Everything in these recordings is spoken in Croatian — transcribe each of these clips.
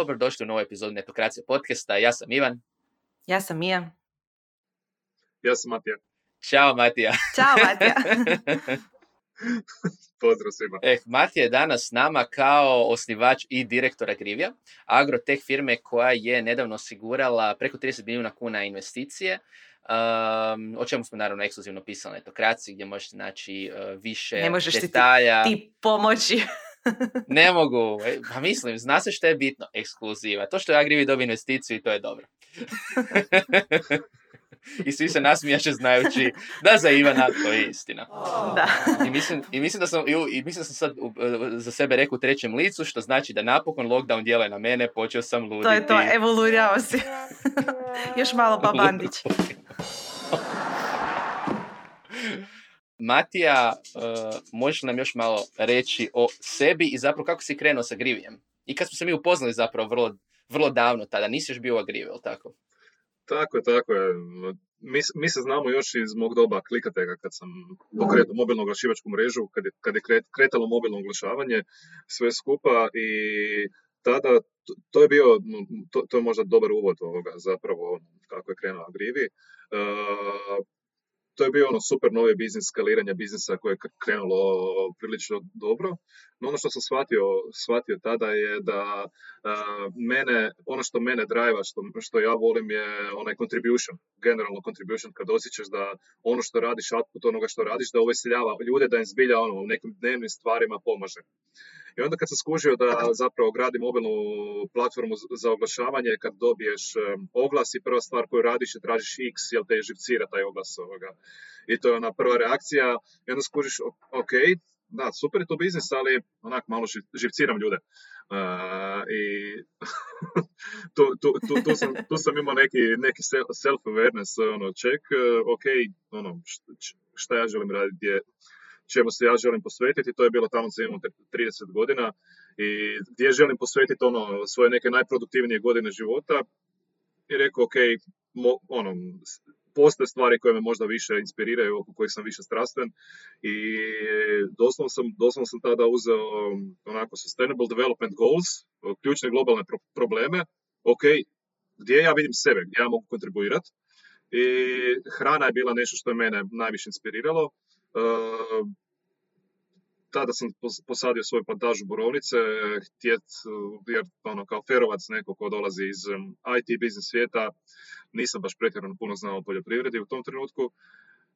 dobro došli u novu epizodu Netokracija podcasta. Ja sam Ivan. Ja sam Mija. Ja sam Matija. Ćao Matija. Ćao Matija. Pozdrav svima. Eh, Matija je danas s nama kao osnivač i direktor Agrivija, agrotech firme koja je nedavno osigurala preko 30 milijuna kuna investicije, um, o čemu smo naravno ekskluzivno pisali na Netokraciji, gdje možete naći uh, više Ne možeš detalja. ti, ti pomoći. Ne mogu, e, pa mislim, zna se što je bitno, ekskluziva. To što je Agrivi dobio investiciju i to je dobro. I svi se nasmijaše znajući da za Ivana to je istina. Da. I mislim, i mislim da sam, i, i mislim da sam sad uh, za sebe rekao u trećem licu, što znači da napokon lockdown djeluje na mene, počeo sam luditi. To je to, evoluirao si. Još malo babandić. Matija, uh, možeš nam još malo reći o sebi i zapravo kako si krenuo sa Grivijem? I kad smo se mi upoznali zapravo vrlo, vrlo davno tada, nisi još bio u Agrivi, tako? Tako je, tako je. Mi, mi se znamo još iz mog doba klikatega kad sam pokretao mobilnu oglašivačku mrežu, kad je, kad je kret, kretalo mobilno oglašavanje, sve skupa i tada to, to je bio, to, to je možda dobar uvod ovoga zapravo kako je krenuo Agrivi. Uh, to je bio ono super novi biznis skaliranja biznisa koje je krenulo prilično dobro. No ono što sam shvatio, shvatio tada je da mene, ono što mene drajva, što, što ja volim je onaj contribution, generalno contribution, kad osjećaš da ono što radiš, output onoga što radiš, da uveseljava ljude, da im zbilja ono, u nekim dnevnim stvarima pomaže. I onda kad sam skužio da zapravo gradim mobilnu platformu za oglašavanje, kad dobiješ oglas i prva stvar koju radiš je tražiš X, jel te živcira taj oglas ovoga. I to je ona prva reakcija. I onda skužiš, ok, da, super je to biznis, ali onak malo živciram ljude. Uh, I tu, tu, tu, tu, sam, tu sam imao neki, neki self-awareness, ono, check, ok, ono, šta ja želim raditi je čemu se ja želim posvetiti, to je bilo tamo za imam 30 godina i gdje želim posvetiti ono, svoje neke najproduktivnije godine života i rekao, ok, mo, ono, postoje stvari koje me možda više inspiriraju, oko kojih sam više strastven i doslovno sam, doslovno sam tada uzeo onako Sustainable Development Goals, ključne globalne probleme, ok, gdje ja vidim sebe, gdje ja mogu kontribuirati i hrana je bila nešto što je mene najviše inspiriralo. Uh, tada sam posadio svoju plantažu borovnice, htjet, jer ono, kao ferovac neko ko dolazi iz IT biznis svijeta, nisam baš pretjerano puno znao o poljoprivredi u tom trenutku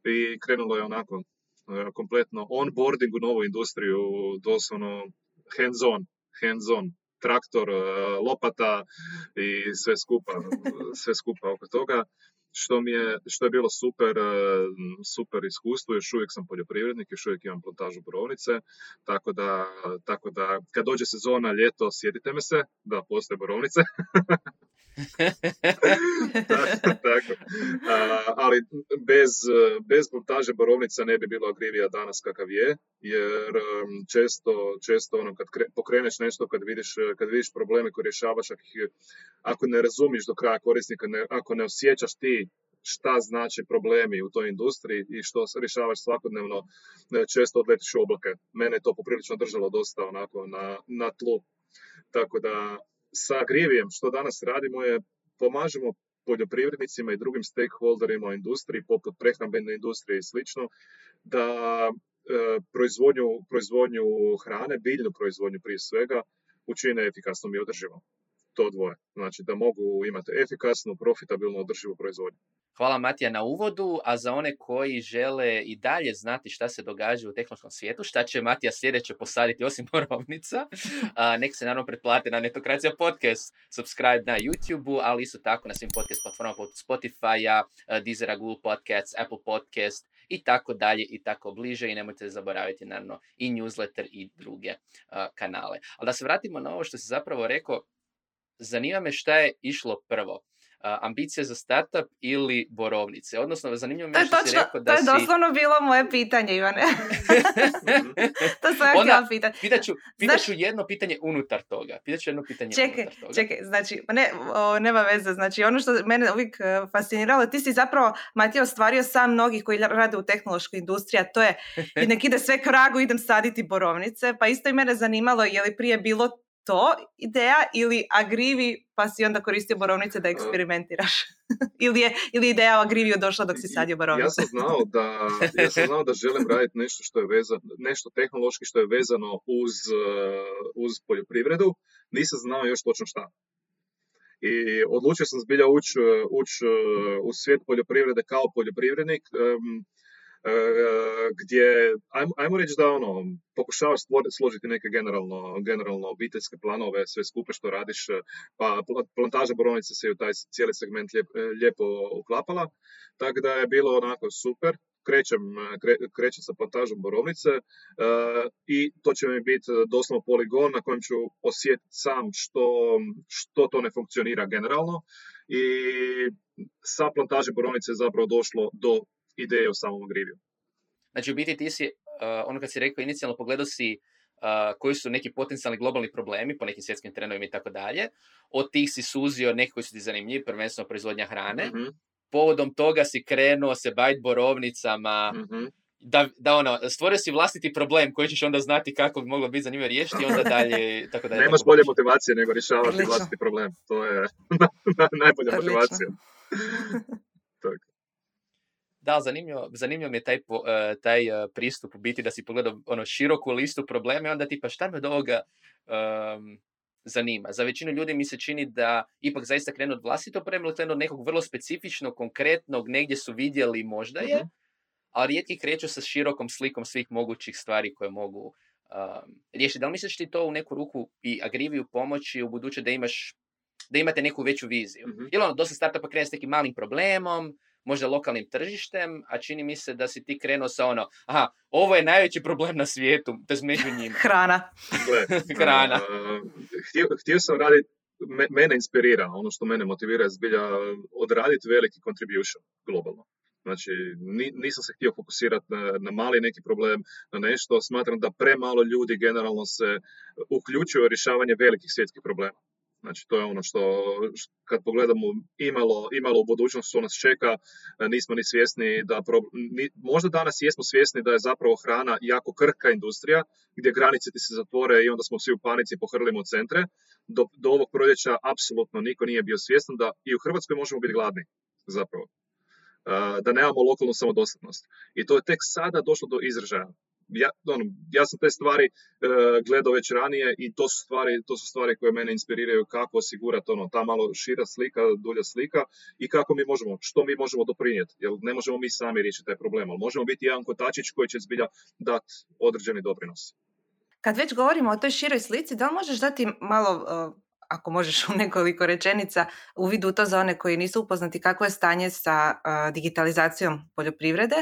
i krenulo je onako e, kompletno onboarding u novu industriju, doslovno hands on, hands on, traktor, e, lopata i sve skupa, sve skupa oko toga što mi je, što je bilo super, e, super iskustvo, još uvijek sam poljoprivrednik, još uvijek imam plantažu borovnice, tako da, tako da kad dođe sezona, ljeto, sjetite me se, da postoje borovnice. tako. ali bez, bez montaže borovnica ne bi bilo agrivija danas kakav je, jer često, često ono, kad pokreneš nešto, kad vidiš, kad vidiš probleme koje rješavaš, ako ne razumiješ do kraja korisnika, ne, ako ne osjećaš ti šta znači problemi u toj industriji i što rješavaš svakodnevno, često odletiš u oblake. Mene je to poprilično držalo dosta onako na, na tlu. Tako da sa Agrivijem što danas radimo je pomažemo poljoprivrednicima i drugim stakeholderima u industriji, poput prehrambene industrije i slično, da e, proizvodnju, proizvodnju hrane, biljnu proizvodnju prije svega, učine efikasnom i održivom. To dvoje. Znači da mogu imati efikasnu, profitabilnu, održivu proizvodnju. Hvala Matija na uvodu, a za one koji žele i dalje znati šta se događa u tehnološkom svijetu, šta će Matija sljedeće posaditi osim borovnica, nek se naravno pretplate na Netokracija podcast, subscribe na YouTube, ali isto tako na svim podcast platformama poput Spotify-a, Deezera, Google Podcasts, Apple Podcast i tako dalje i tako bliže i nemojte zaboraviti naravno i newsletter i druge kanale. Ali da se vratimo na ovo što se zapravo rekao, zanima me šta je išlo prvo ambicije za startup ili borovnice? Odnosno, zanimljivo mi je što si rekao da To je doslovno bilo moje pitanje, Ivane. to sam ja htjela pitati. Pitaću, pitaću jedno pitanje unutar toga. Pitaću jedno pitanje čekaj, unutar toga. Čekaj, znači, ne, o, nema veze. Znači, ono što mene uvijek e, fasciniralo, ti si zapravo, Matija, ostvario sam mnogih koji rade u tehnološkoj industriji, a to je, nek ide sve kragu, idem saditi borovnice. Pa isto i mene zanimalo, je li prije bilo to ideja ili agrivi pa si onda koristio borovnice da eksperimentiraš? ili, je, ili ideja o agriviju došla dok si sadio borovnice? Ja sam znao da, ja sam znao da želim raditi nešto što je vezano, nešto tehnološki što je vezano uz, uz poljoprivredu. Nisam znao još točno šta. I odlučio sam zbilja ući uć u svijet poljoprivrede kao poljoprivrednik. E, gdje, ajmo, ajmo reći da ono, pokušavaš složiti neke generalno, generalno obiteljske planove, sve skupe što radiš, e, pa plantaža borovnice se u taj cijeli segment e, lijepo uklapala, tako da je bilo onako super, krećem, kre, sa plantažom borovnice i to će mi biti doslovno poligon na kojem ću osjetiti sam što, što to ne funkcionira generalno. I sa plantaže borovnice je zapravo došlo do ideje o samom agriviju. Znači, u biti ti si, uh, ono kad si rekao, inicijalno pogledao si uh, koji su neki potencijalni globalni problemi po nekim svjetskim trendovima i tako dalje. Od tih si suzio neki koji su ti zanimljivi, prvenstveno proizvodnja hrane. mm Povodom toga si krenuo se baviti borovnicama, mm da, da ono, stvorio si vlastiti problem koji ćeš onda znati kako bi moglo biti zanimljivo riješiti i onda dalje, tako dalje. Nemaš bolje motivacije nego rješavati vlastiti problem. To je najbolja motivacija. Da, zanimljivo, zanimljivo mi je taj, uh, taj uh, pristup u biti da si pogledao ono široku listu problema i onda ti pa šta me od ovoga um, zanima. Za većinu ljudi mi se čini da ipak zaista krenu od vlastitog problema krenu od nekog vrlo specifičnog, konkretnog, negdje su vidjeli možda je, uh-huh. ali rijetki kreću sa širokom slikom svih mogućih stvari koje mogu um, riješiti. Da li misliš ti to u neku ruku i agriviju pomoći u buduće da imaš da imate neku veću viziju. Uh-huh. Ili ono, dosta startupa krene s nekim malim problemom, možda lokalnim tržištem, a čini mi se da si ti krenuo sa ono, aha, ovo je najveći problem na svijetu, to među njima. Hrana. Hrana. htio, htio sam raditi, mene inspirira, ono što mene motivira je zbilja odraditi veliki contribution globalno. Znači, nisam se htio fokusirati na, na mali neki problem, na nešto. Smatram da premalo ljudi generalno se uključuju u rješavanje velikih svjetskih problema. Znači, to je ono što, kad pogledamo imalo, imalo u budućnosti što nas čeka, e, nismo ni svjesni da, ni, možda danas jesmo svjesni da je zapravo hrana jako krka industrija, gdje granice ti se zatvore i onda smo svi u panici pohrlimo centre. Do, do ovog proljeća apsolutno niko nije bio svjestan da i u Hrvatskoj možemo biti gladni, zapravo. E, da nemamo lokalnu samodostatnost. I to je tek sada došlo do izražaja ja, ono, ja sam te stvari uh, gledao već ranije i to su stvari, to su stvari koje mene inspiriraju kako osigurati ono, ta malo šira slika, dulja slika i kako mi možemo, što mi možemo doprinijeti. Jer ne možemo mi sami riješiti taj problem, ali možemo biti jedan kotačić koji će zbilja dati određeni doprinos. Kad već govorimo o toj široj slici, da li možeš dati malo ako možeš u nekoliko rečenica, uvidu to za one koji nisu upoznati kako je stanje sa digitalizacijom poljoprivrede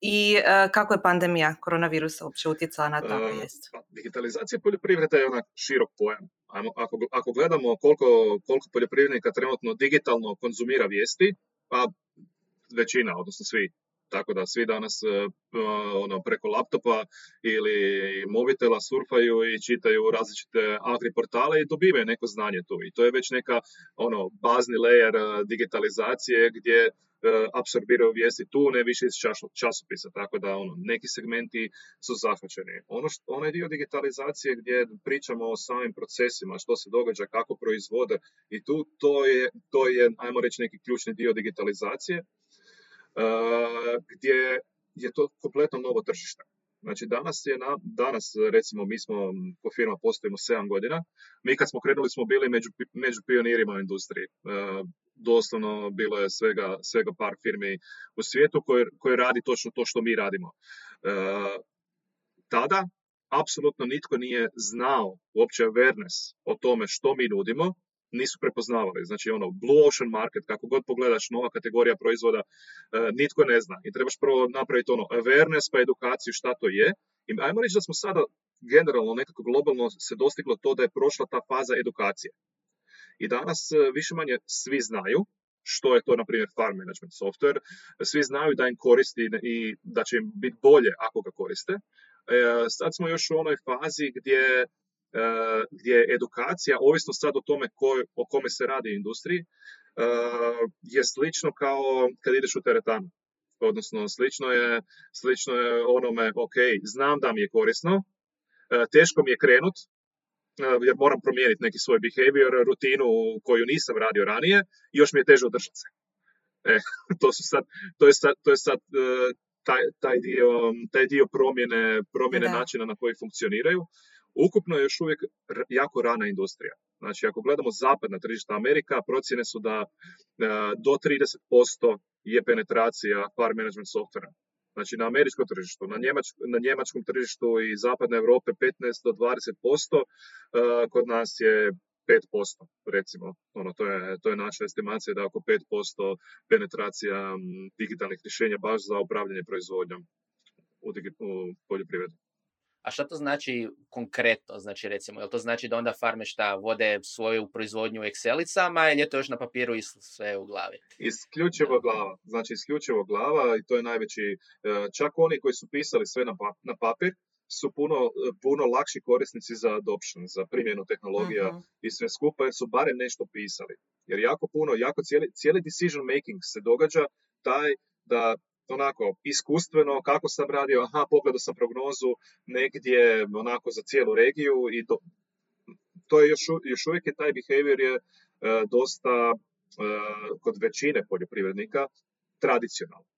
i kako je pandemija koronavirusa uopće utjecala na to jest? Pa, digitalizacija poljoprivrede je onak širok pojam. Ako, ako gledamo koliko, koliko poljoprivrednika trenutno digitalno konzumira vijesti, pa većina, odnosno svi, tako da svi danas e, ono, preko laptopa ili mobitela surfaju i čitaju različite agri portale i dobivaju neko znanje tu. I to je već neka ono, bazni layer e, digitalizacije gdje e, apsorbiraju vijesti tu, ne više iz časopisa, tako da ono, neki segmenti su zahvaćeni. Ono što, onaj dio digitalizacije gdje pričamo o samim procesima, što se događa, kako proizvode i tu to je, to je ajmo reći, neki ključni dio digitalizacije gdje je to kompletno novo tržište. Znači danas je na, danas recimo mi smo po firma postojimo 7 godina. Mi kad smo krenuli smo bili među, među pionirima u industriji. E, doslovno bilo je svega, svega par firmi u svijetu koje, koje radi točno to što mi radimo. E, tada apsolutno nitko nije znao uopće awareness o tome što mi nudimo nisu prepoznavali. Znači ono blue ocean market, kako god pogledaš, nova kategorija proizvoda, e, nitko ne zna. I trebaš prvo napraviti ono awareness pa edukaciju šta to je. I ajmo reći da smo sada generalno nekako globalno se dostiglo to da je prošla ta faza edukacije. I danas e, više manje svi znaju što je to, na primjer, farm management software. Svi znaju da im koristi i da će im biti bolje ako ga koriste. E, sad smo još u onoj fazi gdje Eh, gdje edukacija, ovisno sad o tome ko, o kome se radi u industriji, eh, je slično kao kad ideš u teretanu. Odnosno, slično je, slično je onome, ok, znam da mi je korisno, eh, teško mi je krenut, jer moram promijeniti neki svoj behavior, rutinu koju nisam radio ranije i još mi je teže održati se. E, to, su sad, to je sad, to je sad taj, taj, dio, taj dio promjene, promjene načina na koji funkcioniraju. Ukupno je još uvijek jako rana industrija. Znači, ako gledamo zapadna tržišta Amerika, procjene su da do 30% je penetracija par management softvera. Znači na američkom tržištu, na, na njemačkom tržištu i zapadne Europe 15 do 20%, kod nas je 5%, recimo. Ono, to, je, to je naša estimacija da oko 5% penetracija digitalnih rješenja baš za upravljanje proizvodnjom u, u poljoprivredi. A šta to znači konkretno? Znači recimo, jel to znači da onda farme šta vode svoju proizvodnju u Excelicama ili je to još na papiru i sve u glavi? Isključivo glava. Znači isključivo glava i to je najveći, e, čak oni koji su pisali sve na, na papir, su puno, puno lakši korisnici za adoption, za primjenu tehnologija uh i sve skupa, jer su barem nešto pisali. Jer jako puno, jako cijeli, cijeli decision making se događa taj da onako iskustveno kako sam radio, aha, pogledao sam prognozu negdje onako za cijelu regiju i to, to je još, još uvijek je taj behavior je e, dosta e, kod većine poljoprivrednika tradicionalno.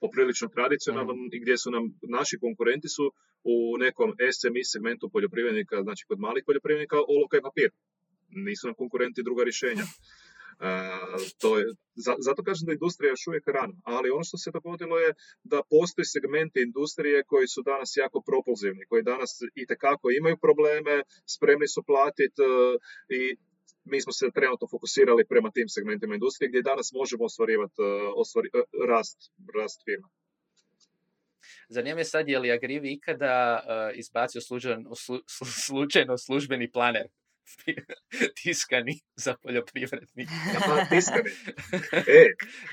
Poprilično tradicionalno mm. i gdje su nam naši konkurenti su u nekom SMI segmentu poljoprivrednika, znači kod malih poljoprivrednika, olovka i papir. Nisu nam konkurenti druga rješenja. To je, zato kažem da industrija još uvijek rana, ali ono što se dogodilo je da postoji segmenti industrije koji su danas jako propulzivni, koji danas i imaju probleme, spremni su platiti e, i mi smo se trenutno fokusirali prema tim segmentima industrije gdje danas možemo ostvarivati e, ostvari, e, rast, rast firma. Zanima me sad je li Agrivi ikada izbacio slučajno službeni planer tiskani za poljoprivrednike. Tiskani. E,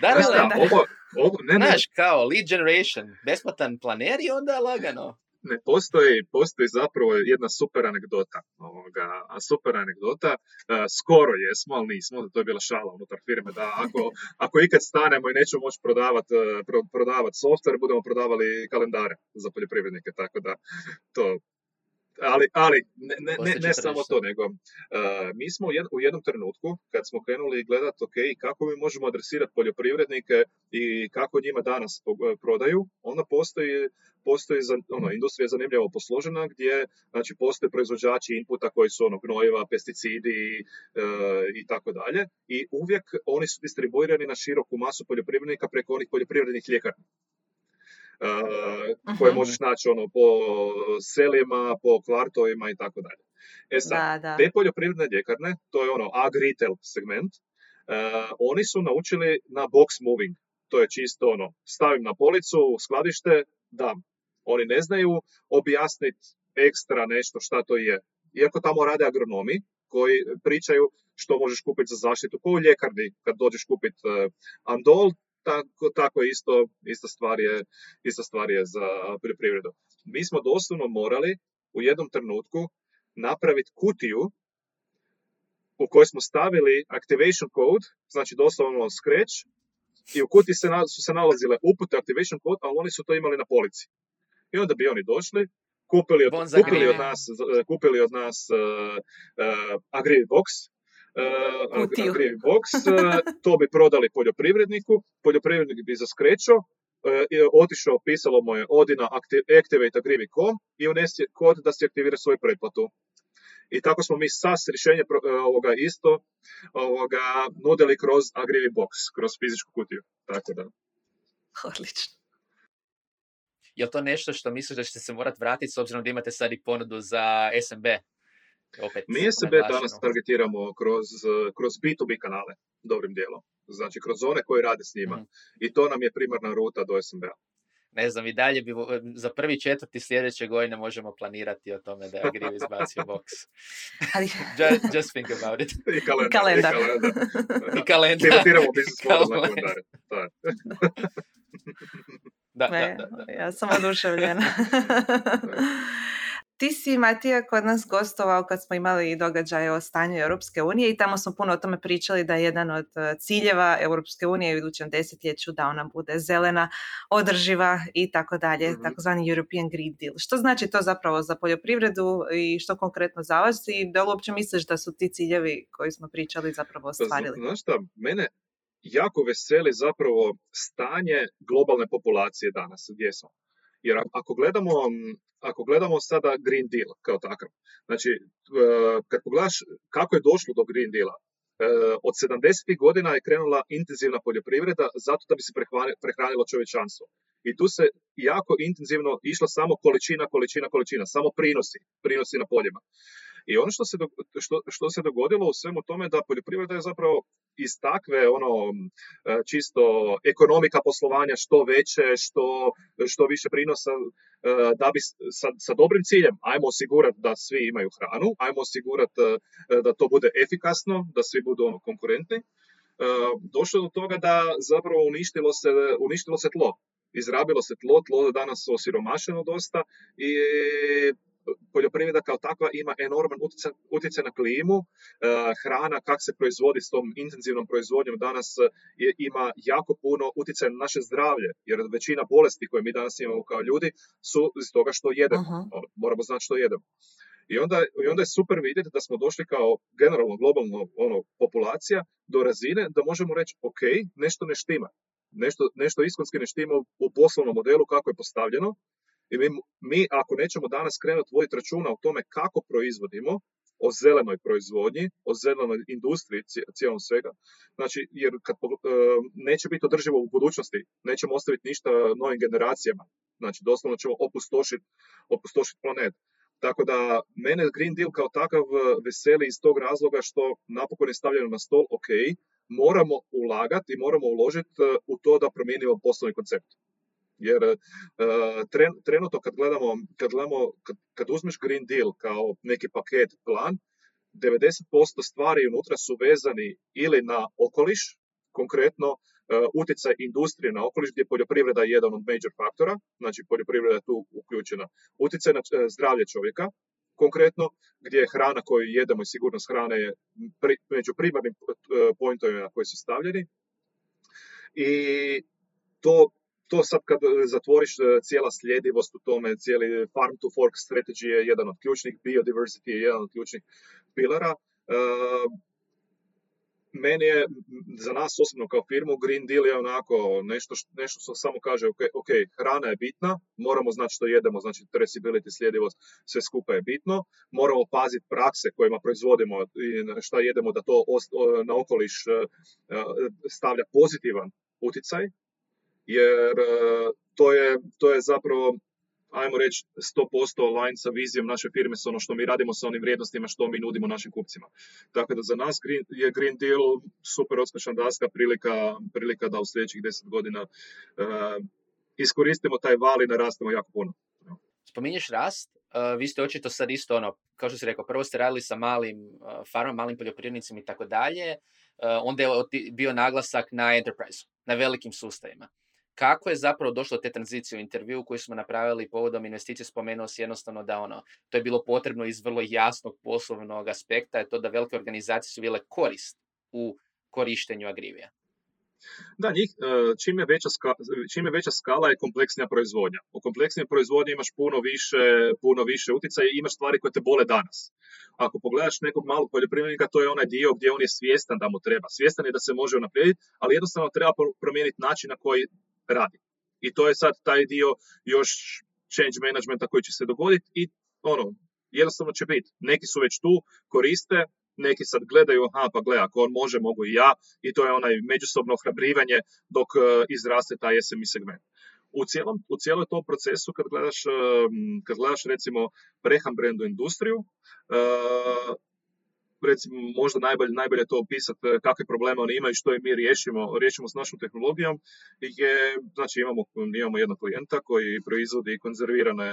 da, da, da, ovo, ovo, ne, ne. Znaš, kao lead generation, besplatan planer i onda lagano. Ne, postoji, postoji zapravo jedna super anegdota. Ovoga, super anegdota. Uh, skoro jesmo, ali nismo. To je bila šala unutar firme. Da ako, ako ikad stanemo i nećemo moći prodavati uh, pro, prodavat software, budemo prodavali kalendare za poljoprivrednike. Tako da to ali, ali ne, ne, ne, ne samo to, nego uh, mi smo u jednom trenutku, kad smo krenuli gledati ok, kako mi možemo adresirati poljoprivrednike i kako njima danas prodaju, onda postoji, postoji ono, industrija zanimljivo posložena gdje znači, postoje proizvođači inputa koji su ono, gnojiva, pesticidi uh, i tako dalje i uvijek oni su distribuirani na široku masu poljoprivrednika preko onih poljoprivrednih ljekarni uh, koje možeš naći ono, po selima, po kvartovima i tako dalje. E sad, da, te poljoprivredne ljekarne, to je ono ag-retail segment, uh, oni su naučili na box moving. To je čisto ono, stavim na policu, skladište, dam. Oni ne znaju objasniti ekstra nešto šta to je. Iako tamo rade agronomi koji pričaju što možeš kupiti za zaštitu, ko u ljekarni kad dođeš kupiti uh, andol, tako, tako isto, ista stvar, je, ista stvar je za poljoprivredu. Mi smo doslovno morali u jednom trenutku napraviti kutiju u kojoj smo stavili activation code, znači doslovno scratch, i u kutiji se, su se nalazile upute activation code, ali oni su to imali na polici. I onda bi oni došli, kupili od, kupili od nas, kupili od nas uh, uh, Box, uh, box, uh, to bi prodali poljoprivredniku, poljoprivrednik bi zaskrećao, uh, otišao, pisalo mu je Odina Activate Agrivi.com i unesi kod da se aktivira svoju pretplatu. I tako smo mi SAS rješenje ovoga isto ovoga, nudili kroz Agrivi Box, kroz fizičku kutiju. Tako da. Odlično. Je to nešto što misliš da ćete se morati vratiti s obzirom da imate sad i ponudu za SMB? Opet Mi SB danas targetiramo kroz, kroz B2B kanale, dobrim dijelom. Znači, kroz one koji rade s njima. Mhm. I to nam je primarna ruta do SMB-a. Ne znam, i dalje bi, za prvi četvrti sljedeće godine možemo planirati o tome da je Agriv izbacio box. just, just think about it. I kalendar. I kalendar. I kalendar. Da, da, da, da. Ja sam oduševljena. ti si, Matija, kod nas gostovao kad smo imali događaje o stanju Europske unije i tamo smo puno o tome pričali da je jedan od e, ciljeva Europske unije u idućem desetljeću da ona bude zelena, održiva i tako dalje, Mhm. takozvani European Green Deal. Što znači to zapravo za poljoprivredu i što konkretno za vas i da li uopće misliš da su ti ciljevi koji smo pričali zapravo Pa ostvarili? Znaš šta, mene jako veseli zapravo stanje globalne populacije danas gdje smo. Jer ako gledamo, ako gledamo sada Green Deal kao takav, znači e, kad pogledaš kako je došlo do Green Deala, e, od 70. godina je krenula intenzivna poljoprivreda zato da bi se prehranilo čovječanstvo. I tu se jako intenzivno išlo samo količina, količina, količina, samo prinosi, prinosi na poljima. I ono što se, dog- što, što se dogodilo u svemu tome da poljoprivreda je zapravo iz takve ono e, čisto ekonomika poslovanja što veće, što, što više prinosa, e, da bi sa, sa dobrim ciljem, ajmo osigurati da svi imaju hranu, ajmo osigurati e, da to bude efikasno, da svi budu ono konkurentni, došlo do toga da zapravo uništilo se, uništilo se tlo. Izrabilo se tlo, tlo je danas osiromašeno dosta i poljoprivreda kao takva ima enorman utjecaj, na klimu, e, hrana kak se proizvodi s tom intenzivnom proizvodnjom danas je, ima jako puno utjecaja na naše zdravlje, jer većina bolesti koje mi danas imamo kao ljudi su iz toga što jedemo. Ono, Moramo znati što jedemo. I onda, I onda je super vidjeti da smo došli kao generalno globalno ono, populacija do razine da možemo reći ok, nešto ne štima. Nešto, nešto iskonski ne štima u poslovnom modelu kako je postavljeno i mi, mi ako nećemo danas krenuti voditi računa o tome kako proizvodimo, o zelenoj proizvodnji, o zelenoj industriji cije- cijelom svega, znači jer kad, e, neće biti održivo u budućnosti, nećemo ostaviti ništa novim generacijama, znači doslovno ćemo opustošiti opustošit planet. Tako da mene Green Deal kao takav e, veseli iz tog razloga što napokon je stavljeno na stol, ok, moramo ulagati i moramo uložiti e, u to da promijenimo poslovni koncept. Jer e, tren- trenutno kad gledamo, kad, gledamo kad, kad uzmeš Green Deal kao neki paket plan, 90% stvari unutra su vezani ili na okoliš, konkretno e, utjecaj industrije na okoliš gdje je poljoprivreda je jedan od major faktora, znači poljoprivreda je tu uključena. Utjecaj na e, zdravlje čovjeka, konkretno gdje je hrana koju jedemo i sigurnost hrane je pri, među primarnim pointovima koji su stavljeni. I to, to sad kad e, zatvoriš e, cijela sljedivost u tome, cijeli farm to fork strategy je jedan od ključnih, biodiversity je jedan od ključnih pilara. E, meni je, za nas osobno kao firmu, Green Deal je onako nešto, nešto što samo kaže, ok, hrana je bitna, moramo znati što jedemo, znači traceability, sljedivost, sve skupa je bitno, moramo paziti prakse kojima proizvodimo i šta jedemo da to na okoliš stavlja pozitivan utjecaj, jer e, to je, to je zapravo ajmo reći 100% align sa vizijom naše firme, sa ono što mi radimo sa onim vrijednostima što mi nudimo našim kupcima. Tako da za nas green, je Green Deal super uspješna daska, prilika, prilika da u sljedećih 10 godina e, iskoristimo taj val i narastemo jako puno. Spominješ rast, uh, vi ste očito sad isto ono, kao što si rekao, prvo ste radili sa malim uh, farmama, malim poljoprivrednicima i tako dalje, uh, onda je bio naglasak na enterprise, na velikim sustavima. Kako je zapravo došlo do te tranzicije u intervju koji smo napravili povodom investicije, spomenuo si jednostavno da ono, to je bilo potrebno iz vrlo jasnog poslovnog aspekta, je to da velike organizacije su bile korist u korištenju agrivija. Da, njih, e, čim je, veća ska, čim je veća skala je kompleksnija proizvodnja. U kompleksnijoj proizvodnji imaš puno više, puno više utjecaja i imaš stvari koje te bole danas. Ako pogledaš nekog malog poljoprivrednika, to je onaj dio gdje on je svjestan da mu treba. Svjestan je da se može unaprijediti, ali jednostavno treba pro- promijeniti način na koji radi. I to je sad taj dio još change managementa koji će se dogoditi i ono, jednostavno će biti. Neki su već tu, koriste, neki sad gledaju, aha, pa gle, ako on može, mogu i ja, i to je onaj međusobno ohrabrivanje dok e, izraste taj SMI segment. U cijelom, u cijeloj tom procesu kad gledaš, e, kad gledaš recimo prehrambenu industriju, e, recimo možda najbolje, najbolje to opisati e, kakve probleme oni imaju što i mi riješimo, riješimo s našom tehnologijom je, znači imamo, imamo jednog klijenta koji proizvodi konzervirane,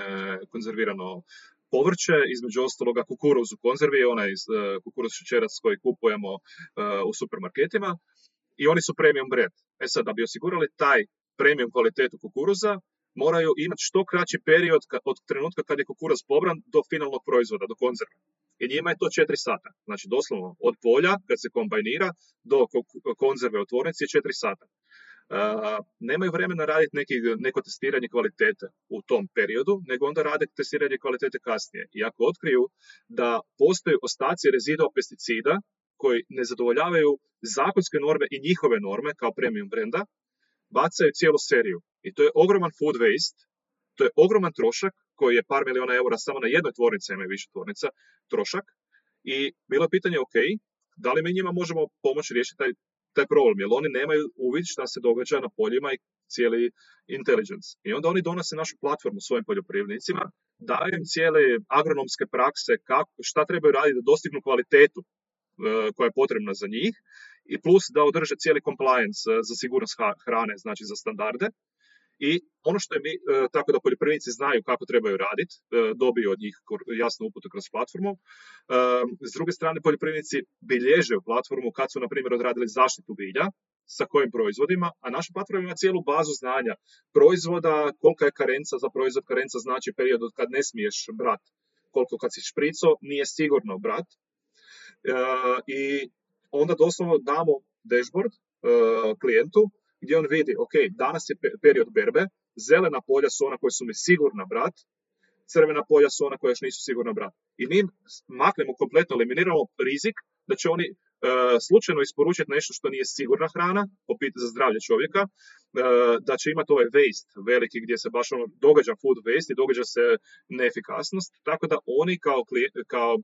konzervirano povrće, između ostaloga kukuruz u konzervi, onaj e, kukuruz šećerac koji kupujemo e, u supermarketima i oni su premium brand. E sad, da bi osigurali taj premium kvalitetu kukuruza, moraju imati što kraći period od trenutka kad je kukuruz pobran do finalnog proizvoda, do konzerve. I njima je to 4 sata. Znači doslovno od polja kad se kombajnira do konzerve u tvornici je 4 sata. Nemaju vremena raditi neki, neko testiranje kvalitete u tom periodu, nego onda rade testiranje kvalitete kasnije. I ako otkriju da postoje ostaci rezidua pesticida koji ne zadovoljavaju zakonske norme i njihove norme kao premium brenda, bacaju cijelu seriju. I to je ogroman food waste, to je ogroman trošak koji je par milijuna eura samo na jednoj tvornici, ima više tvornica, trošak. I bilo je pitanje, ok, da li mi njima možemo pomoći riješiti taj, taj problem, jer oni nemaju uvid šta se događa na poljima i cijeli intelligence. I onda oni donose našu platformu svojim poljoprivrednicima, daju im cijele agronomske prakse, kako, šta trebaju raditi da dostignu kvalitetu e, koja je potrebna za njih i plus da održe cijeli compliance e, za sigurnost hrane, znači za standarde. I ono što je mi, e, tako da poljoprivrednici znaju kako trebaju raditi, e, dobiju od njih jasnu uputu kroz platformu. S druge strane, poljoprivrednici bilježe u platformu kad su, na primjer, odradili zaštitu bilja, sa kojim proizvodima, a naša platforma ima cijelu bazu znanja proizvoda, kolika je karenca za proizvod, karenca znači period od kad ne smiješ brat, koliko kad si šprico, nije sigurno brat. I onda doslovno damo dashboard klijentu gdje on vidi, ok, danas je period berbe, zelena polja su ona koja su mi sigurna brat, crvena polja su ona koja još nisu sigurna brat. I mi maknemo kompletno, eliminiramo rizik da će oni uh, slučajno isporučiti nešto što nije sigurna hrana, popit za zdravlje čovjeka, uh, da će imati ovaj waste veliki gdje se baš ono događa food waste i događa se neefikasnost, tako da oni kao, kao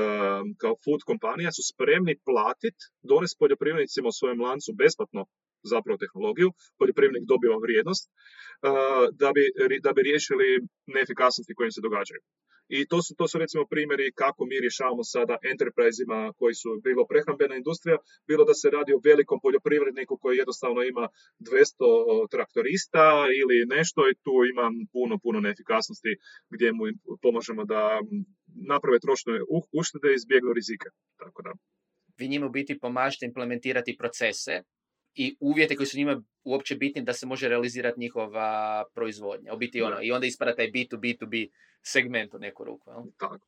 Ehm, kao food kompanija su spremni platiti, donesti poljoprivrednicima u svojem lancu besplatno zapravo tehnologiju, poljoprivrednik dobiva vrijednost, da bi, da bi riješili neefikasnosti koje im se događaju. I to su, to su recimo primjeri kako mi rješavamo sada enterprise koji su bilo prehrambena industrija, bilo da se radi o velikom poljoprivredniku koji jednostavno ima 200 traktorista ili nešto i tu ima puno, puno neefikasnosti gdje mu pomažemo da naprave trošne uštede i izbjegnu rizike. Tako da. Vi njima u biti pomažete implementirati procese i uvjete koji su njima uopće bitni da se može realizirati njihova proizvodnja. U biti ono, i onda ispada taj B2B2B segment u neku ruku. Jel? Tako.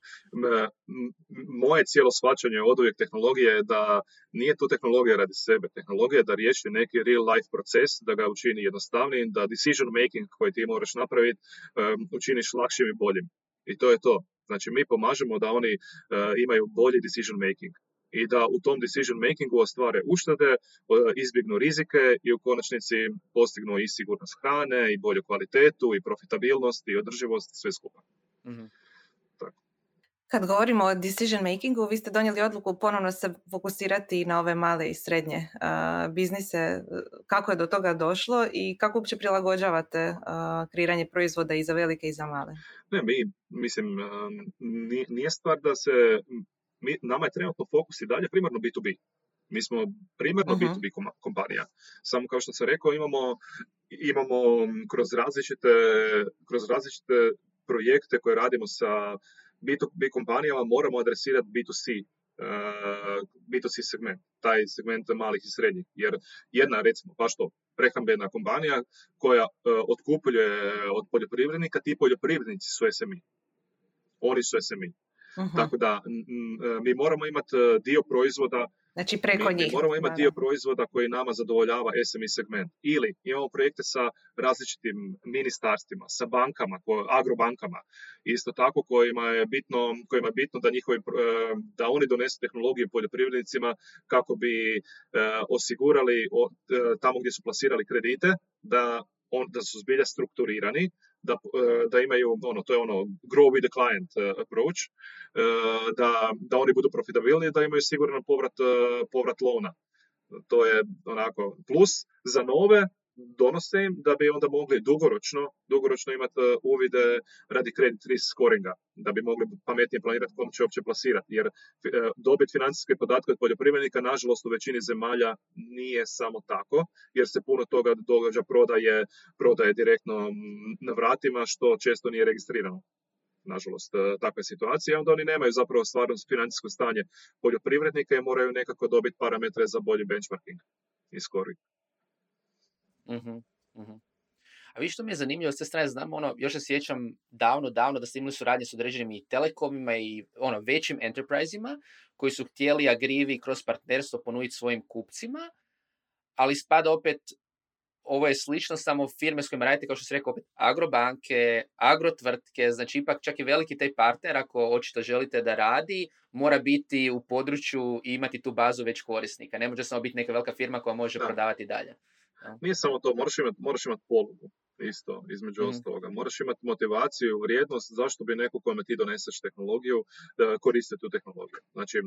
Moje cijelo shvaćanje od uvijek tehnologije je da nije tu tehnologija radi sebe. Tehnologija je da riješi neki real life proces, da ga učini jednostavnijim, da decision making koji ti moraš napraviti učiniš lakšim i boljim. I to je to. Znači mi pomažemo da oni uh, imaju bolji decision making i da u tom decision makingu ostvare uštede, izbjegnu rizike i u konačnici postignu i sigurnost hrane i bolju kvalitetu i profitabilnost i održivost sve skupa. mm Kad govorimo o decision makingu, vi ste donijeli odluku ponovno se fokusirati na ove male i srednje uh, biznise. Kako je do toga došlo i kako uopće prilagođavate uh, kreiranje proizvoda i za velike i za male? Ne, mi, mislim, nije stvar da se, mi, nama je trenutno fokus i dalje primarno B2B. Mi smo primarno B2B mhm. kompanija. Samo kao što sam rekao, imamo, imamo kroz različite, kroz različite projekte koje radimo sa B2B kompanijama moramo adresirati B2C uh, B2C segment, taj segment malih i srednjih. Jer jedna, recimo, pa što, prehrambena kompanija koja uh, otkupljuje od poljoprivrednika, ti poljoprivrednici su SMI. Oni su SMI. Uh Tako da mi moramo imati uh, dio proizvoda Znači preko mi, njih. Mi moramo imati dio proizvoda koji nama zadovoljava SME segment. Ili imamo projekte sa različitim ministarstvima, sa bankama, agrobankama. Isto tako kojima je bitno, kojima je bitno da, njihovi, eh, da oni donesu tehnologiju poljoprivrednicima kako bi osigurali tamo gdje su plasirali kredite da on, da su zbilja strukturirani, da, e, da imaju, ono, to je ono, grow with the client e, approach, e, da, da oni budu profitabilni, da imaju siguran povrat, povrat lona. To je onako plus za nove donose im da bi onda mogli dugoročno, dugoročno imati e, uvide radi credit risk scoringa, da bi mogli pametnije planirati kom će uopće plasirati. Jer e, dobiti financijske podatke od poljoprivrednika, nažalost, u većini zemalja nije samo tako, jer se puno toga događa prodaje, prodaje direktno na vratima, što često nije registrirano nažalost, e, takva je situacija. Onda oni nemaju zapravo stvarno financijsko stanje poljoprivrednika i moraju nekako dobiti parametre za bolji benchmarking i scoring. Mhm. A vi što mi je zanimljivo s te strane, znam, ono, još se sjećam davno, davno da ste imali suradnje s određenim i telekomima i ono, većim enterprisima koji su htjeli agrivi kroz partnerstvo ponuditi svojim kupcima, ali spada opet ovo je slično samo firme s kojima radite, kao što se rekao, opet agrobanke, agrotvrtke, znači ipak čak i veliki taj partner, ako očito želite da radi, mora biti u području i imati tu bazu već korisnika. Ne može samo biti neka velika firma koja može prodavati dalje. Nije samo to, moraš imati, moraš imati polugu isto, između mm. ostaloga. Moraš imati motivaciju, vrijednost, zašto bi neko kome ti doneseš tehnologiju, da koriste tu tehnologiju. Znači, e,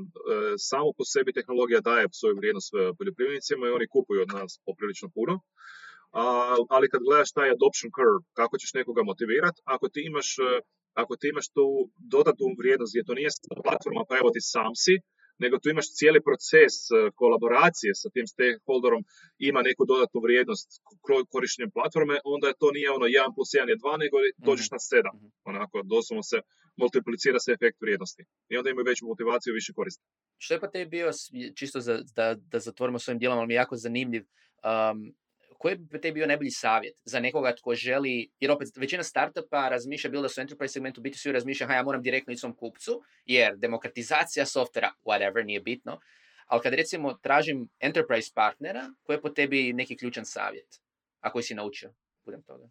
samo po sebi tehnologija daje svoju vrijednost e, poljoprivrednicima i oni kupuju od nas poprilično puno. ali kad gledaš taj adoption curve, kako ćeš nekoga motivirati, ako ti imaš e, ako ti imaš tu dodatnu vrijednost gdje to nije platforma pa evo ti sam si, nego tu imaš cijeli proces e, kolaboracije sa tim stakeholderom, ima neku dodatnu vrijednost korištenjem platforme, onda je to nije ono 1 plus 1 je 2, nego dođeš mhm. na 7. Mhm. Onako, doslovno se multiplicira se efekt vrijednosti. I onda imaju veću motivaciju i više koriste. Što je pa te bio, čisto za, da, da zatvorimo svojim dijelom, ali mi je jako zanimljiv, um, koji bi te bio najbolji savjet za nekoga tko želi, jer opet većina startupa razmišlja bilo da su enterprise segmentu, biti svi razmišlja, ha ja moram direktno ići svom kupcu, jer demokratizacija softvera, whatever, nije bitno, ali kad recimo tražim enterprise partnera, koji je po tebi neki ključan savjet, ako si naučio budem toga?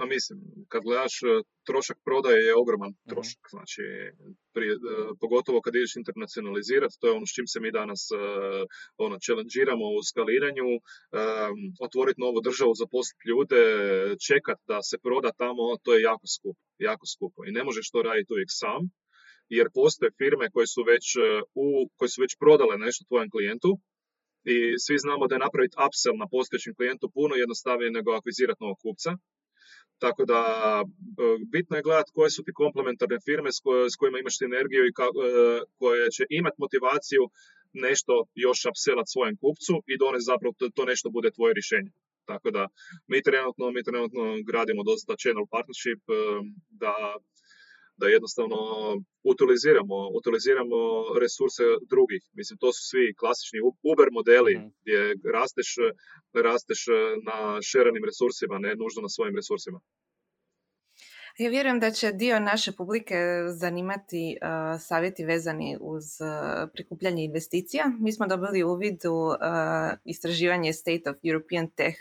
Pa mislim, kad gledaš, e, trošak prodaje je ogroman mhm. trošak. Znači, prije, e, pogotovo kad ideš internacionalizirati, to je ono s čim se mi danas uh, ono, challengeiramo u skaliranju, otvoriti novu državu, zaposliti ljude, čekati da se proda tamo, to je jako skupo. Jako skupo. I ne možeš to raditi uvijek sam, jer postoje firme koje su već, u, koje su već prodale nešto tvojem klijentu, i svi znamo da je napraviti upsell na postojećem klijentu puno jednostavnije nego akvizirati novog kupca. Tako da e, bitno je gledati koje su ti komplementarne firme s, kojima imaš energiju i e, koje će imati motivaciju nešto još upsellat svojem kupcu i donesti zapravo to, to nešto bude tvoje rješenje. Tako da mi trenutno, mi trenutno gradimo dosta channel partnership e, da da jednostavno utiliziramo, utiliziramo resurse drugih. Mislim, to su svi klasični Uber modeli mm gdje rasteš, rasteš na šerenim resursima, ne nužno na svojim resursima. Ja vjerujem da će dio naše publike zanimati uh, savjeti vezani uz uh, prikupljanje investicija. Mi smo dobili uvid u uh, istraživanje State of European Tech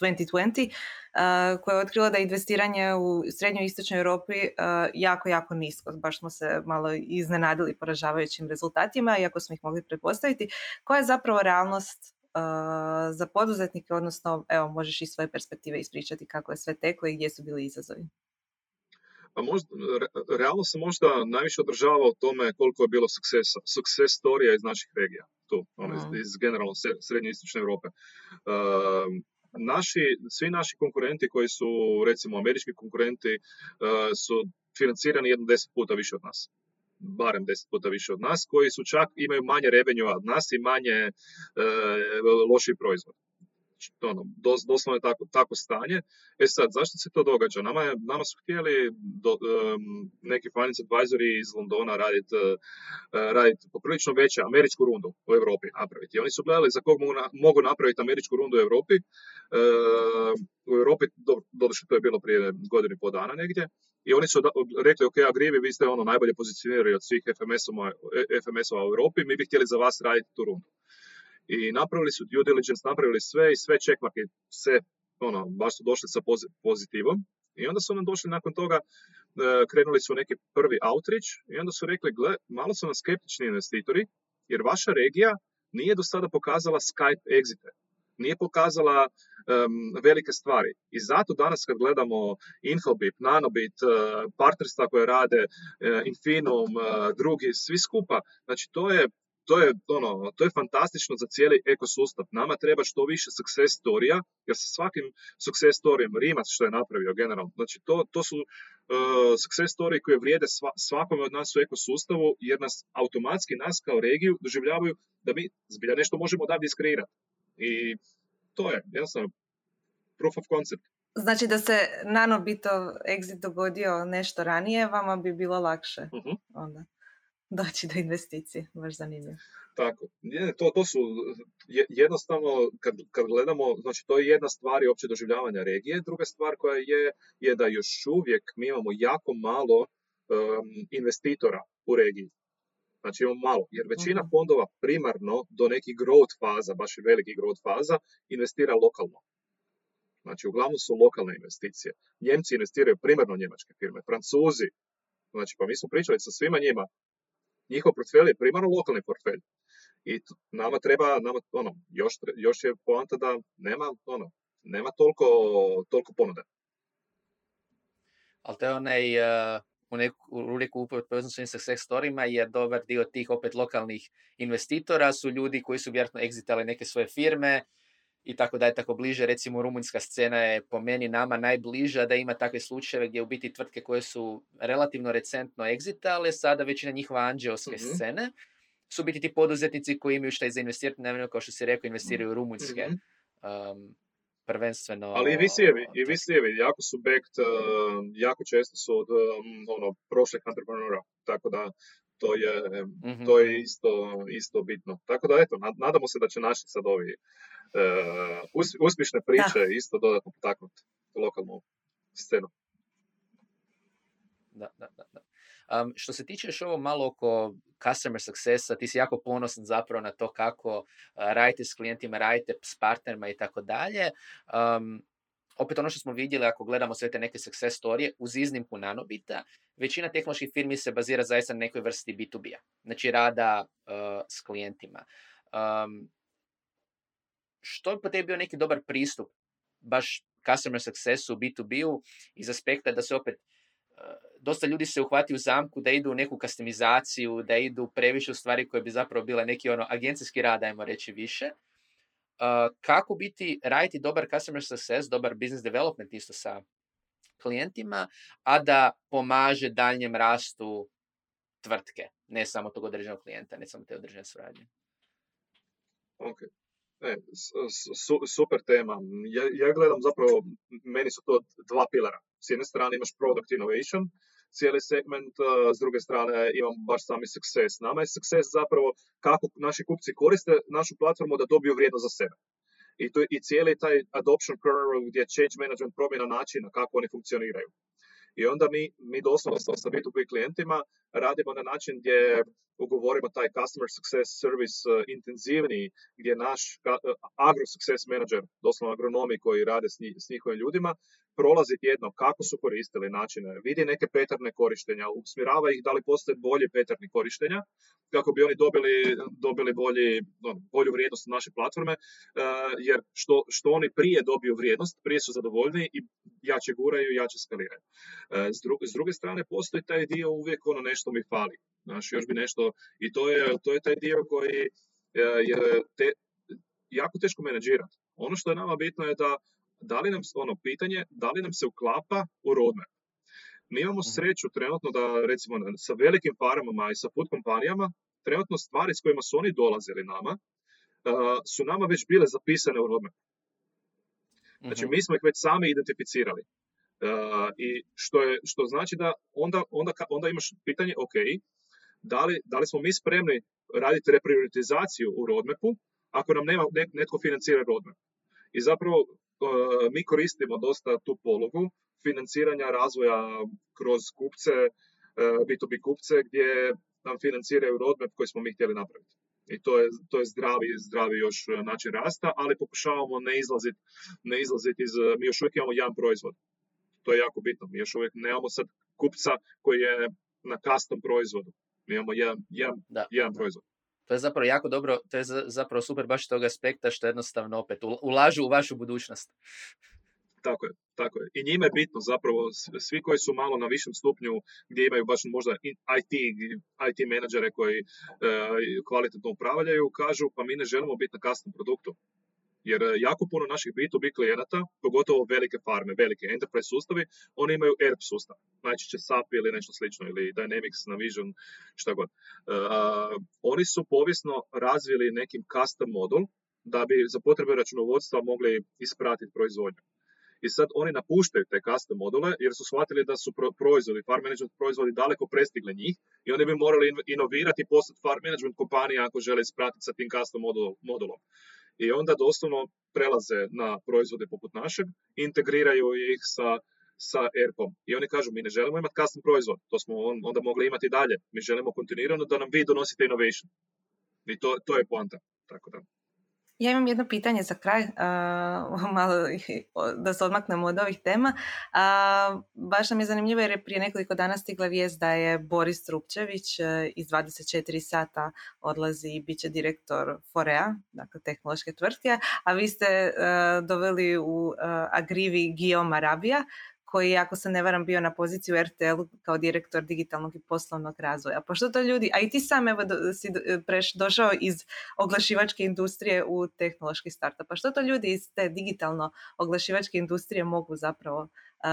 2020 koje je otkrilo da je investiranje u srednjoj i istočnoj Europi jako, jako nisko. Baš smo se malo iznenadili poražavajućim rezultatima, iako smo ih mogli pretpostaviti. Koja je zapravo realnost za poduzetnike, odnosno evo možeš iz svoje perspektive ispričati kako je sve teklo i gdje su bili izazovi a možda, realno se možda najviše održava o tome koliko je bilo successa, success storija iz naših regija, tu, ono, iz, iz generalno srednje istočne Europe. Uh, naši, svi naši konkurenti koji su, recimo američki konkurenti, uh, su financirani jedno deset puta više od nas barem deset puta više od nas, koji su čak imaju manje revenju od nas i manje e, loši proizvod ono, dos, doslovno je tako, tako stanje. E sad, zašto se to događa? Nama, je, nama su htjeli do, um, neki finance advisori iz Londona raditi uh, radit poprilično veće američku rundu u Europi napraviti. I oni su gledali za kog mogu, na, mogu napraviti američku rundu u Europi. Uh, u Europi, do, doduše to je bilo prije godinu i pol dana negdje, i oni su rekli, ok, Agrivi, vi ste ono najbolje pozicionirani od svih FMS-ova FMS u Europi, mi bi htjeli za vas raditi tu rundu i napravili su due diligence, napravili sve i sve checkmarke, sve, ono, baš su došli sa pozitivom. I onda su nam došli nakon toga, e, krenuli su neki prvi outreach i onda su rekli, gle, malo su nam skeptični investitori, jer vaša regija nije do sada pokazala Skype exite. Nije pokazala velike stvari. I zato danas kad gledamo Infobip, Nanobit, uh, partnerstva koje rade, uh, Infinum, drugi, svi skupa, znači to je to je, ono, to je fantastično za cijeli ekosustav. Nama treba što više success storija, jer sa svakim success storijom, Rimac što je napravio generalno, znači to, to su uh, success storije koje vrijede sva, svakome od nas u ekosustavu, jer nas automatski, nas kao regiju, doživljavaju da mi zbilja nešto možemo odavdje iskreirati. I to je, jednostavno, proof of concept. Znači da se nanobitov exit dogodio nešto ranije, vama bi bilo lakše uh onda doći do investicije. Baš zanimljivo. Tako. to, to su jednostavno, kad, kad gledamo, znači to je jedna stvar i opće doživljavanja regije. Druga stvar koja je, je da još uvijek mi imamo jako malo investitora u regiji. Znači imamo malo, jer većina mhm. fondova primarno do nekih growth faza, baš i velikih growth faza, investira lokalno. Znači, uglavnom su lokalne investicije. Njemci investiraju primarno njemačke firme, Francuzi. Znači, pa mi smo pričali sa svima njima. Njihov portfelj je primarno lokalni portfelj. I nama treba, nama, ono, još, još je poanta da nema, ono, nema toliko, toliko ponude. Ali to je onaj, uh, u neku ruliku upravo povezano success storima, jer dobar dio tih opet lokalnih investitora su ljudi koji su vjerojatno egzitali neke svoje firme, i tako da je tako bliže. Recimo rumunjska scena je po meni nama najbliža da ima takve slučajeve gdje u biti tvrtke koje su relativno recentno egzitale, sada većina njihova anđeoske mm scene su biti ti poduzetnici koji imaju šta za investirati, naravno kao što si rekao, investiraju u rumunjske. Um, prvenstveno... Ali i visijevi, i visijevi jako su backed, uh, jako često su od um, ono, prošlih entreprenura, tako da to je, mm to je isto, isto bitno. Tako da eto, nadamo se da će naši sad ovi uh, uspješne priče da. isto dodatno potaknuti lokalnu scenu. Da, da, da. Um, što se tiče još ovo malo oko customer successa, ti si jako ponosan zapravo na to kako uh, radite s klijentima, radite s partnerima i tako dalje. Opet ono što smo vidjeli ako gledamo sve te neke success storije, uz iznimku nanobita, većina tehnoloških firmi se bazira zaista na nekoj vrsti B2B-a, znači rada uh, s klijentima. Um, što je po tebi bio neki dobar pristup baš customer successu, B2B-u iz aspekta da se opet uh, dosta ljudi se uhvati u zamku da idu u neku kastimizaciju, da idu previše u stvari koje bi zapravo bile neki ono agencijski rad, ajmo reći više. Uh, kako biti, raditi dobar customer success, dobar business development isto sa klijentima, a da pomaže daljem rastu tvrtke, ne samo tog određenog klijenta, ne samo te određene suradnje. Ok. E, super tema. Ja, ja gledam zapravo, meni su to dva pilara. S jedne strane imaš product innovation, cijeli segment, s druge strane imam baš sami success. Nama je success zapravo kako naši kupci koriste našu platformu da dobiju vrijednost za sebe. I, to, i cijeli taj adoption curve gdje change management promjena načina kako oni funkcioniraju. I onda mi, mi doslovno sa B2B klijentima radimo na način gdje ugovorimo taj customer success service uh, intenzivniji, gdje naš uh, agro success manager, doslovno agronomi koji rade s njihovim ljudima, prolazi tjedno kako su koristili načine, vidi neke peterne korištenja, usmjerava ih da li postoje bolje peterni korištenja, kako bi oni dobili, dobili bolji, no, bolju vrijednost naše platforme, uh, jer što, što oni prije dobiju vrijednost, prije su zadovoljni i jače guraju i jače skaliraju. Uh, s, druge, s druge strane, postoji taj dio uvijek ono nešto mi fali. Znaš, još bi nešto, i to je, to je taj dio koji uh, je te, jako teško menadžirati. Ono što je nama bitno je da da li nam, ono pitanje, da li nam se uklapa u roadmap. Mi imamo mhm. sreću trenutno da recimo sa velikim farmama i sa food kompanijama, trenutno stvari s kojima su oni dolazili nama, su nama već bile zapisane u roadmap. Znači, mhm. mi smo ih već sami identificirali. I što, je, što znači da onda, onda, onda imaš pitanje, ok, da li, da li smo mi spremni raditi reprioritizaciju u roadmapu ako nam nema netko financira roadmap. I zapravo mi koristimo dosta tu pologu financiranja razvoja kroz kupce, B2B e, kupce, gdje nam financiraju roadmap koji smo mi htjeli napraviti. I to je, to je zdravi, zdravi još način rasta, ali pokušavamo ne izlaziti ne izlazit iz, mi još uvijek imamo jedan proizvod. To je jako bitno. Mi još uvijek nemamo sad kupca koji je na custom proizvodu. Mi imamo jedan, jedan, jedan proizvod to je zapravo jako dobro, to je zapravo super baš tog aspekta što jednostavno opet ulažu u vašu budućnost. Tako je, tako je. I njima je bitno zapravo, svi koji su malo na višem stupnju, gdje imaju baš možda IT, IT menadžere koji e, kvalitetno upravljaju, kažu pa mi ne želimo biti na kasnom produktu. Jer e, jako puno naših B2B klijenata, pogotovo velike farme, velike enterprise sustavi, oni imaju ERP sustav. Najčešće SAP ili nešto slično, ili Dynamics, Navision, šta god. Uh, oni su povijesno razvili nekim custom modul da bi za potrebe računovodstva mogli ispratiti proizvodnju. I sad oni napuštaju te custom module jer su shvatili da su proizvodi, farm management proizvodi daleko prestigle njih i oni bi morali inovirati i postati farm management kompanija ako žele ispratiti sa tim custom modulom. I onda doslovno prelaze na proizvode poput našeg, integriraju ih sa sa ERP-om. I oni kažu, mi ne želimo imati custom proizvod, to smo onda mogli imati dalje. Mi želimo kontinuirano da nam vi donosite innovation. I to, to je poanta. Tako da. Ja imam jedno pitanje za kraj, uh, malo da se odmaknemo od ovih tema. Uh, baš nam je zanimljivo jer je prije nekoliko dana stigla vijest da je Boris Trupčević uh, iz 24 sata odlazi i bit će direktor Forea, dakle tehnološke tvrtke, a vi ste doveli u Agrivi Guillaume Arabija, koji, ako se ne varam, bio na poziciji u RTL kao direktor digitalnog i poslovnog razvoja. Pošto to ljudi, a i ti sam evo si preš, došao iz oglašivačke industrije u tehnološki startup. Pa što to ljudi iz te digitalno oglašivačke industrije mogu zapravo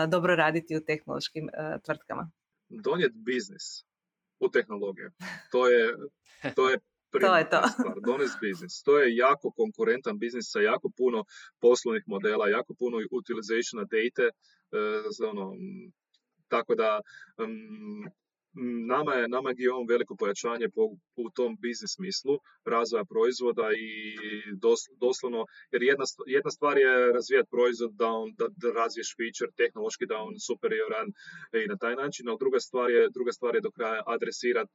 dobro raditi u tehnološkim tvrtkama? Donijeti biznis u tehnologiju. To je, to je to je to. Stvar, business. To je jako konkurentan biznis sa jako puno poslovnih modela, jako puno utilizationa date, uh, ono, tako da um, nama je, nama je veliko pojačanje po, u tom biznis smislu razvoja proizvoda i doslovno, jer jedna, jedna stvar je razvijati proizvod da, on, da, da razviješ feature, tehnološki da on superioran i na taj način, ali druga stvar je, druga stvar je do kraja adresirati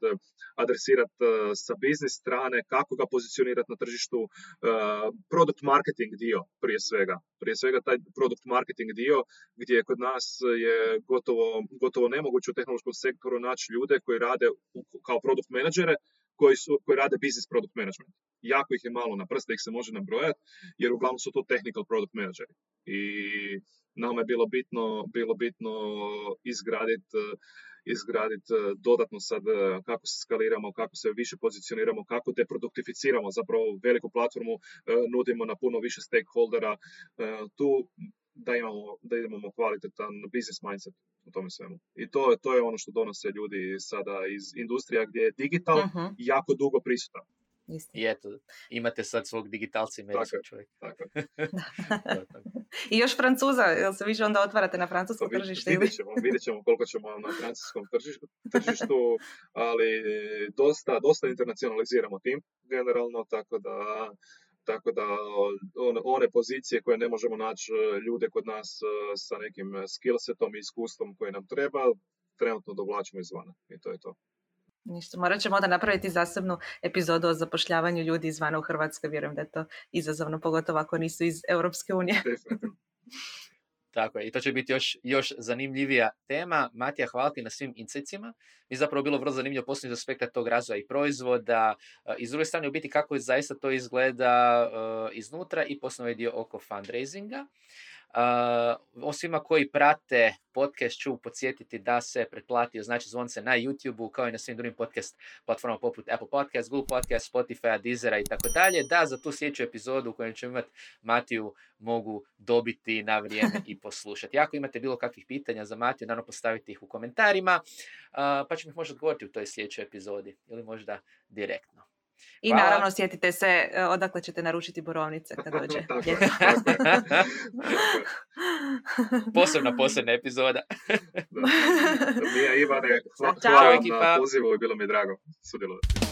adresirat, uh, sa biznis strane, kako ga pozicionirati na tržištu, uh, product marketing dio prije svega. Prije svega taj product marketing dio gdje kod nas je gotovo, gotovo nemoguće u tehnološkom sektoru naći ljude koji rade kao produkt menadžere, koji, su, koji rade business product management. Jako ih je malo na prste, ih se može nabrojati, jer uglavnom su to technical product menadžeri. I nama je bilo bitno, bilo bitno izgraditi izgradit dodatno sad kako se skaliramo, kako se više pozicioniramo, kako deproduktificiramo zapravo veliku platformu, nudimo na puno više stakeholdera. Tu da imamo, da imamo kvalitetan business mindset u tome svemu. I to, to je ono što donose ljudi sada iz industrija gdje je digital uh jako dugo prisutan. I eto, imate sad svog digitalca i medijskog čovjeka. Tako. I još Francuza, jel se više onda otvarate na francuskom pa, tržištu? Vidjet ćemo, vidjet ćemo koliko ćemo na francuskom tržištu, tržištu ali dosta, dosta internacionaliziramo tim generalno, tako da tako da one, one pozicije koje ne možemo naći e, ljude kod nas e, sa nekim skillsetom i iskustvom koji nam treba, trenutno dovlačimo izvana i to je to. Ništa, morat ćemo onda napraviti zasebnu epizodu o zapošljavanju ljudi izvana u Hrvatskoj. Vjerujem da je to izazovno, pogotovo ako nisu iz Europske unije. Tako je, i to će biti još, još zanimljivija tema. Matija, hvala ti na svim incecima. Mi zapravo bilo vrlo zanimljivo posljednji aspekta tog razvoja i proizvoda. I s druge strane, u biti kako zaista to izgleda iznutra i poslovno dio oko fundraisinga. Uh, svima koji prate podcast ću podsjetiti da se pretplatio znači zvonce na YouTube-u kao i na svim drugim podcast platformama poput Apple Podcast, Google Podcast, Spotify, Deezera i tako dalje, da za tu sljedeću epizodu u kojoj ćemo imati Matiju mogu dobiti na vrijeme i poslušati. Ako imate bilo kakvih pitanja za Matiju, naravno postavite ih u komentarima, uh, pa ćemo ih možda odgovoriti u toj sljedećoj epizodi ili možda direktno. I naravno sjetite se e, odakle ćete naručiti borovnice kad dođe. Posebna, posebna epizoda. Mija Ivane, hvala na pozivu i bilo mi drago sudjelovati.